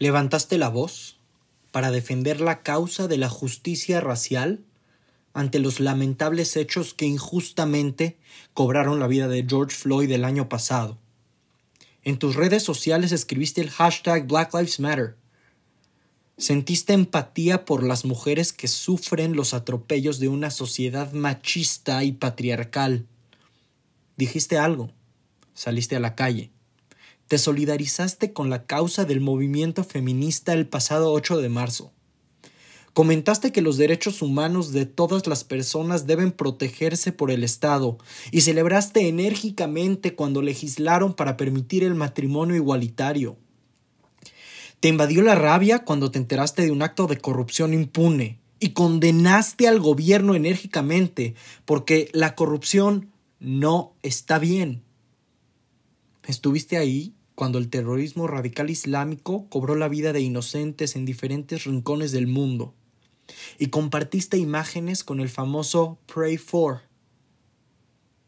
¿Levantaste la voz para defender la causa de la justicia racial ante los lamentables hechos que injustamente cobraron la vida de George Floyd el año pasado? En tus redes sociales escribiste el hashtag Black Lives Matter. Sentiste empatía por las mujeres que sufren los atropellos de una sociedad machista y patriarcal. Dijiste algo. Saliste a la calle te solidarizaste con la causa del movimiento feminista el pasado 8 de marzo. Comentaste que los derechos humanos de todas las personas deben protegerse por el Estado y celebraste enérgicamente cuando legislaron para permitir el matrimonio igualitario. Te invadió la rabia cuando te enteraste de un acto de corrupción impune y condenaste al gobierno enérgicamente porque la corrupción no está bien. Estuviste ahí cuando el terrorismo radical islámico cobró la vida de inocentes en diferentes rincones del mundo. Y compartiste imágenes con el famoso Pray for.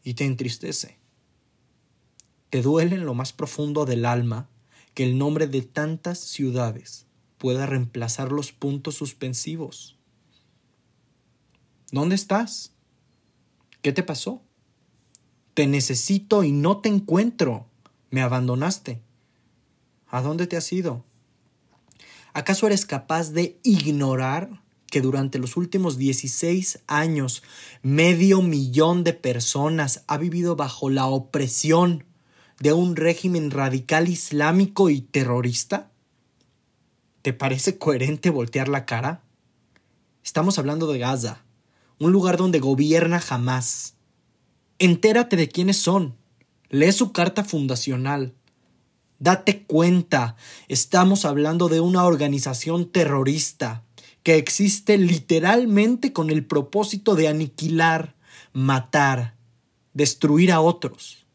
Y te entristece. Te duele en lo más profundo del alma que el nombre de tantas ciudades pueda reemplazar los puntos suspensivos. ¿Dónde estás? ¿Qué te pasó? Te necesito y no te encuentro. Me abandonaste. ¿A dónde te has ido? ¿Acaso eres capaz de ignorar que durante los últimos 16 años medio millón de personas ha vivido bajo la opresión de un régimen radical islámico y terrorista? ¿Te parece coherente voltear la cara? Estamos hablando de Gaza, un lugar donde gobierna jamás. Entérate de quiénes son. Lee su carta fundacional. Date cuenta, estamos hablando de una organización terrorista que existe literalmente con el propósito de aniquilar, matar, destruir a otros.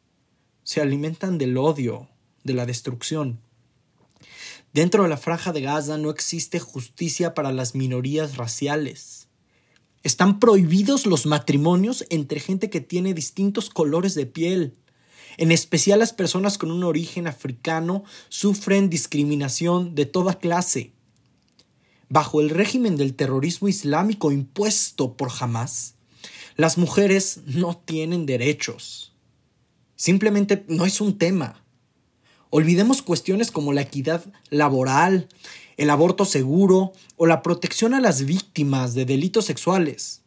Se alimentan del odio, de la destrucción. Dentro de la franja de Gaza no existe justicia para las minorías raciales. Están prohibidos los matrimonios entre gente que tiene distintos colores de piel. En especial las personas con un origen africano sufren discriminación de toda clase. Bajo el régimen del terrorismo islámico impuesto por Hamas, las mujeres no tienen derechos. Simplemente no es un tema. Olvidemos cuestiones como la equidad laboral, el aborto seguro o la protección a las víctimas de delitos sexuales.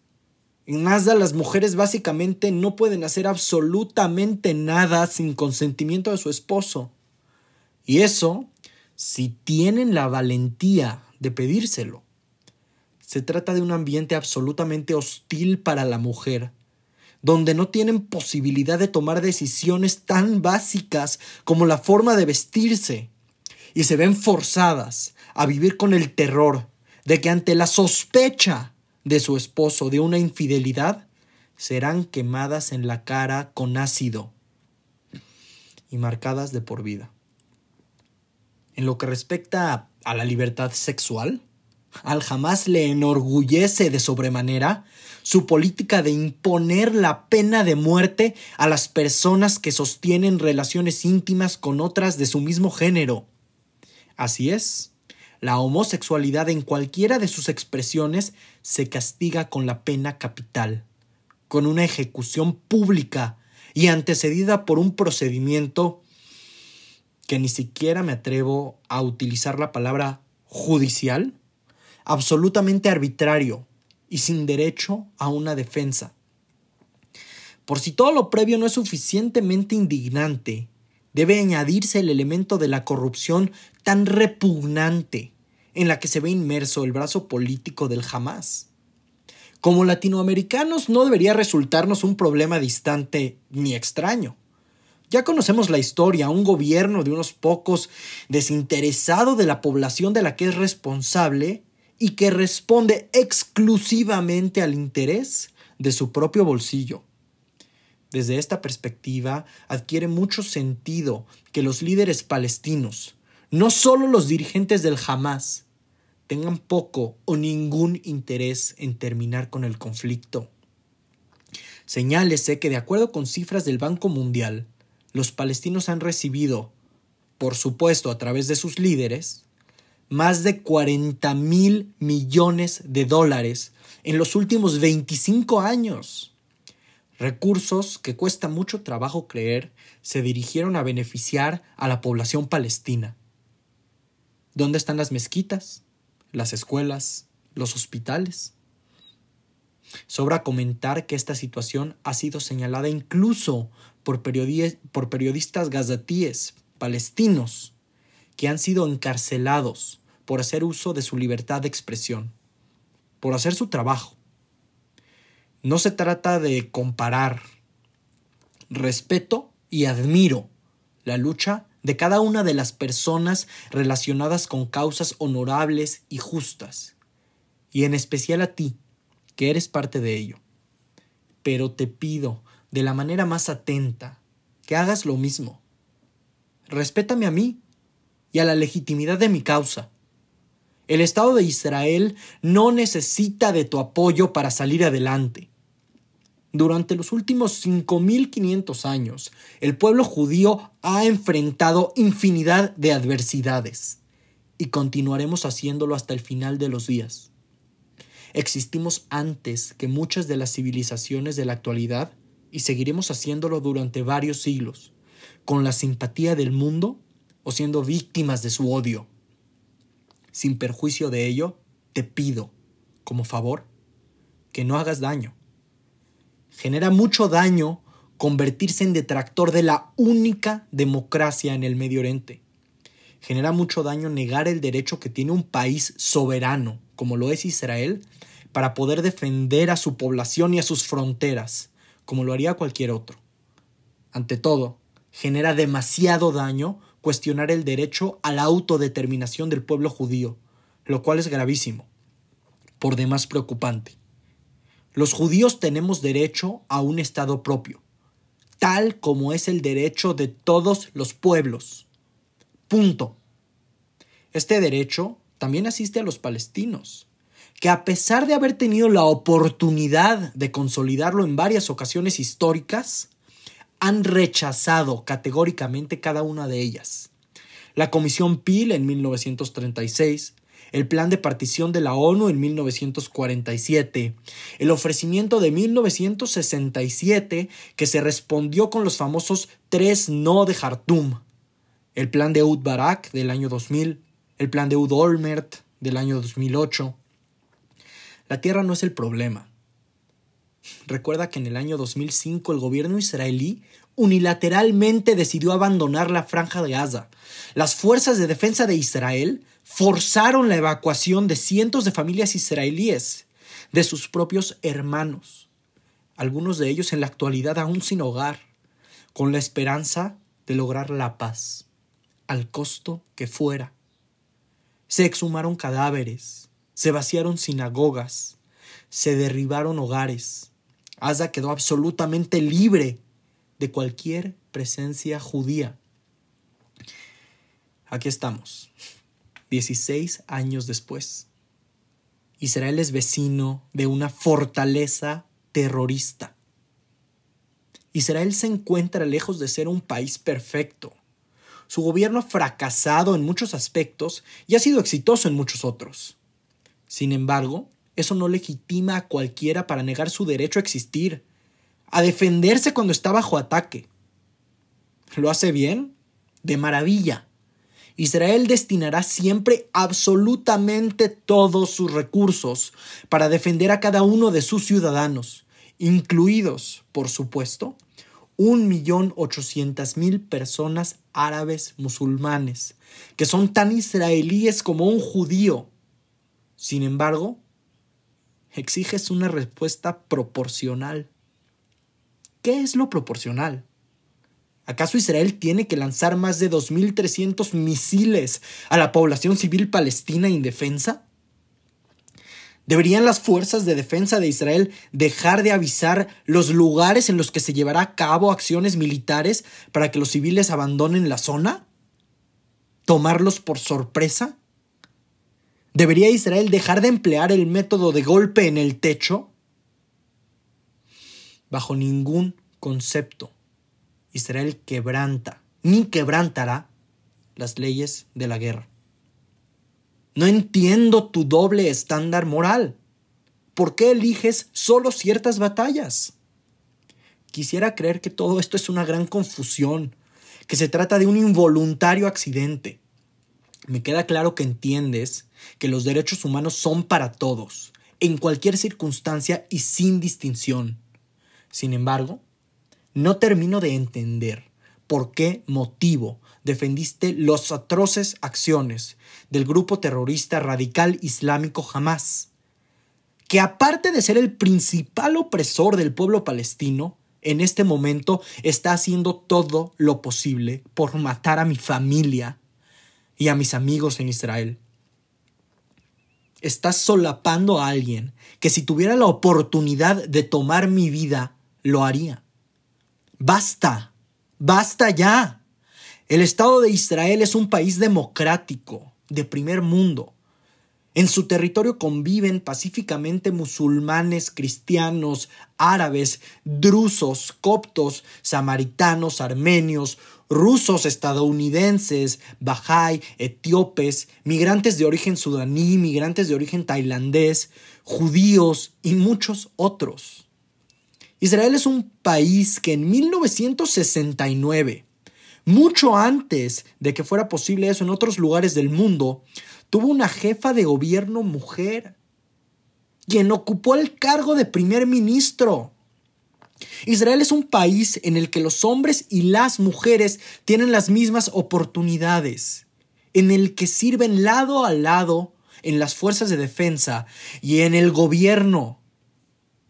En Mazda las mujeres básicamente no pueden hacer absolutamente nada sin consentimiento de su esposo. Y eso si tienen la valentía de pedírselo. Se trata de un ambiente absolutamente hostil para la mujer, donde no tienen posibilidad de tomar decisiones tan básicas como la forma de vestirse, y se ven forzadas a vivir con el terror de que ante la sospecha de su esposo de una infidelidad serán quemadas en la cara con ácido y marcadas de por vida. En lo que respecta a la libertad sexual, al jamás le enorgullece de sobremanera su política de imponer la pena de muerte a las personas que sostienen relaciones íntimas con otras de su mismo género. Así es, la homosexualidad en cualquiera de sus expresiones se castiga con la pena capital, con una ejecución pública y antecedida por un procedimiento que ni siquiera me atrevo a utilizar la palabra judicial, absolutamente arbitrario y sin derecho a una defensa. Por si todo lo previo no es suficientemente indignante, debe añadirse el elemento de la corrupción tan repugnante en la que se ve inmerso el brazo político del Hamas. Como latinoamericanos no debería resultarnos un problema distante ni extraño. Ya conocemos la historia, un gobierno de unos pocos desinteresado de la población de la que es responsable y que responde exclusivamente al interés de su propio bolsillo. Desde esta perspectiva adquiere mucho sentido que los líderes palestinos, no solo los dirigentes del Hamas, tengan poco o ningún interés en terminar con el conflicto. Señálese que de acuerdo con cifras del Banco Mundial, los palestinos han recibido, por supuesto a través de sus líderes, más de 40 mil millones de dólares en los últimos 25 años. Recursos que cuesta mucho trabajo creer se dirigieron a beneficiar a la población palestina. ¿Dónde están las mezquitas, las escuelas, los hospitales? Sobra comentar que esta situación ha sido señalada incluso por, periodistas gazatíes palestinos que han sido encarcelados por hacer uso de su libertad de expresión, por hacer su trabajo. No se trata de comparar. Respeto y admiro la lucha de cada una de las personas relacionadas con causas honorables y justas, y en especial a ti, que eres parte de ello. Pero te pido, de la manera más atenta, que hagas lo mismo. Respétame a mí y a la legitimidad de mi causa. El Estado de Israel no necesita de tu apoyo para salir adelante. Durante los últimos 5.500 años, el pueblo judío ha enfrentado infinidad de adversidades y continuaremos haciéndolo hasta el final de los días. Existimos antes que muchas de las civilizaciones de la actualidad y seguiremos haciéndolo durante varios siglos, con la simpatía del mundo o siendo víctimas de su odio. Sin perjuicio de ello, te pido, como favor, que no hagas daño. Genera mucho daño convertirse en detractor de la única democracia en el Medio Oriente. Genera mucho daño negar el derecho que tiene un país soberano, como lo es Israel, para poder defender a su población y a sus fronteras, como lo haría cualquier otro. Ante todo, genera demasiado daño cuestionar el derecho a la autodeterminación del pueblo judío, lo cual es gravísimo, por demás preocupante. Los judíos tenemos derecho a un Estado propio, tal como es el derecho de todos los pueblos. Punto. Este derecho también asiste a los palestinos, que a pesar de haber tenido la oportunidad de consolidarlo en varias ocasiones históricas, han rechazado categóricamente cada una de ellas. La Comisión Peel en 1936, el Plan de Partición de la ONU en 1947, el ofrecimiento de 1967 que se respondió con los famosos tres no de Jartum, el Plan de Ud Barak del año 2000, el Plan de Ud Olmert del año 2008. La tierra no es el problema. Recuerda que en el año 2005 el gobierno israelí unilateralmente decidió abandonar la franja de Gaza. Las fuerzas de defensa de Israel forzaron la evacuación de cientos de familias israelíes, de sus propios hermanos, algunos de ellos en la actualidad aún sin hogar, con la esperanza de lograr la paz, al costo que fuera. Se exhumaron cadáveres, se vaciaron sinagogas, se derribaron hogares, Asa quedó absolutamente libre de cualquier presencia judía. Aquí estamos, 16 años después. Israel es vecino de una fortaleza terrorista. Israel se encuentra lejos de ser un país perfecto. Su gobierno ha fracasado en muchos aspectos y ha sido exitoso en muchos otros. Sin embargo, eso no legitima a cualquiera para negar su derecho a existir, a defenderse cuando está bajo ataque. ¿Lo hace bien? De maravilla. Israel destinará siempre absolutamente todos sus recursos para defender a cada uno de sus ciudadanos, incluidos, por supuesto, un millón ochocientas mil personas árabes musulmanes, que son tan israelíes como un judío. Sin embargo, exiges una respuesta proporcional. ¿Qué es lo proporcional? ¿Acaso Israel tiene que lanzar más de 2.300 misiles a la población civil palestina indefensa? ¿Deberían las fuerzas de defensa de Israel dejar de avisar los lugares en los que se llevará a cabo acciones militares para que los civiles abandonen la zona? ¿Tomarlos por sorpresa? ¿Debería Israel dejar de emplear el método de golpe en el techo? Bajo ningún concepto, Israel quebranta, ni quebrantará las leyes de la guerra. No entiendo tu doble estándar moral. ¿Por qué eliges solo ciertas batallas? Quisiera creer que todo esto es una gran confusión, que se trata de un involuntario accidente. Me queda claro que entiendes que los derechos humanos son para todos, en cualquier circunstancia y sin distinción. Sin embargo, no termino de entender por qué motivo defendiste los atroces acciones del grupo terrorista radical islámico Hamas, que aparte de ser el principal opresor del pueblo palestino, en este momento está haciendo todo lo posible por matar a mi familia y a mis amigos en Israel. Estás solapando a alguien que si tuviera la oportunidad de tomar mi vida, lo haría. Basta, basta ya. El Estado de Israel es un país democrático, de primer mundo. En su territorio conviven pacíficamente musulmanes, cristianos, árabes, drusos, coptos, samaritanos, armenios, rusos, estadounidenses, bajay, etíopes, migrantes de origen sudaní, migrantes de origen tailandés, judíos y muchos otros. Israel es un país que en 1969, mucho antes de que fuera posible eso en otros lugares del mundo, tuvo una jefa de gobierno mujer, quien ocupó el cargo de primer ministro. Israel es un país en el que los hombres y las mujeres tienen las mismas oportunidades, en el que sirven lado a lado en las fuerzas de defensa y en el gobierno.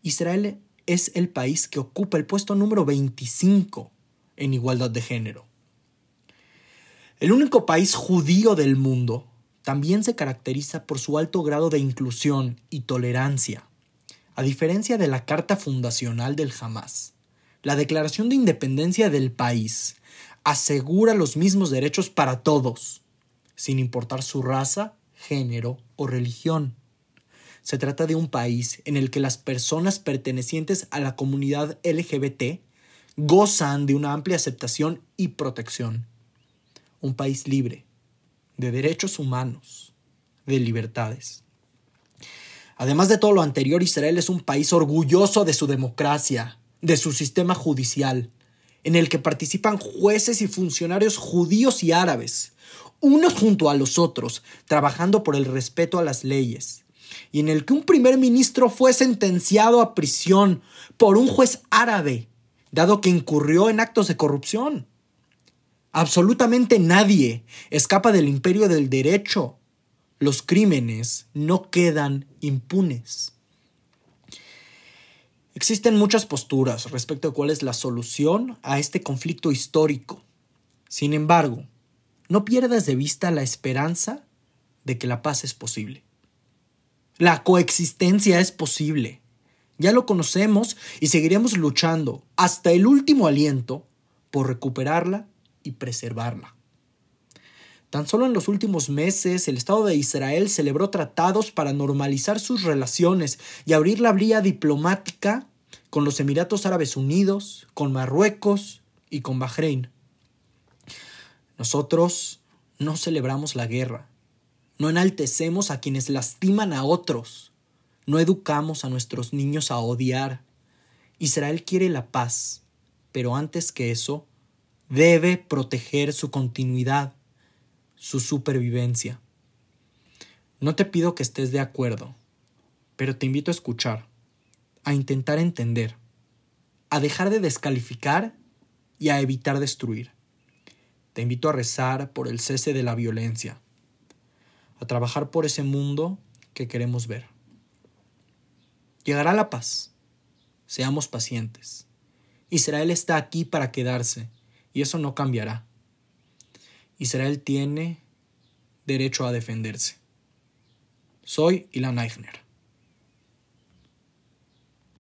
Israel es el país que ocupa el puesto número 25 en igualdad de género. El único país judío del mundo también se caracteriza por su alto grado de inclusión y tolerancia. A diferencia de la Carta Fundacional del Hamas, la Declaración de Independencia del país asegura los mismos derechos para todos, sin importar su raza, género o religión. Se trata de un país en el que las personas pertenecientes a la comunidad LGBT gozan de una amplia aceptación y protección. Un país libre, de derechos humanos, de libertades. Además de todo lo anterior, Israel es un país orgulloso de su democracia, de su sistema judicial, en el que participan jueces y funcionarios judíos y árabes, unos junto a los otros, trabajando por el respeto a las leyes, y en el que un primer ministro fue sentenciado a prisión por un juez árabe, dado que incurrió en actos de corrupción. Absolutamente nadie escapa del imperio del derecho. Los crímenes no quedan impunes. Existen muchas posturas respecto a cuál es la solución a este conflicto histórico. Sin embargo, no pierdas de vista la esperanza de que la paz es posible. La coexistencia es posible. Ya lo conocemos y seguiremos luchando hasta el último aliento por recuperarla y preservarla. Tan solo en los últimos meses el Estado de Israel celebró tratados para normalizar sus relaciones y abrir la vía diplomática con los Emiratos Árabes Unidos, con Marruecos y con Bahrein. Nosotros no celebramos la guerra, no enaltecemos a quienes lastiman a otros, no educamos a nuestros niños a odiar. Israel quiere la paz, pero antes que eso, debe proteger su continuidad, su supervivencia. No te pido que estés de acuerdo, pero te invito a escuchar, a intentar entender, a dejar de descalificar y a evitar destruir. Te invito a rezar por el cese de la violencia, a trabajar por ese mundo que queremos ver. Llegará la paz. Seamos pacientes. Israel está aquí para quedarse y eso no cambiará. Israel tiene derecho a defenderse. Soy Ilan Eichner.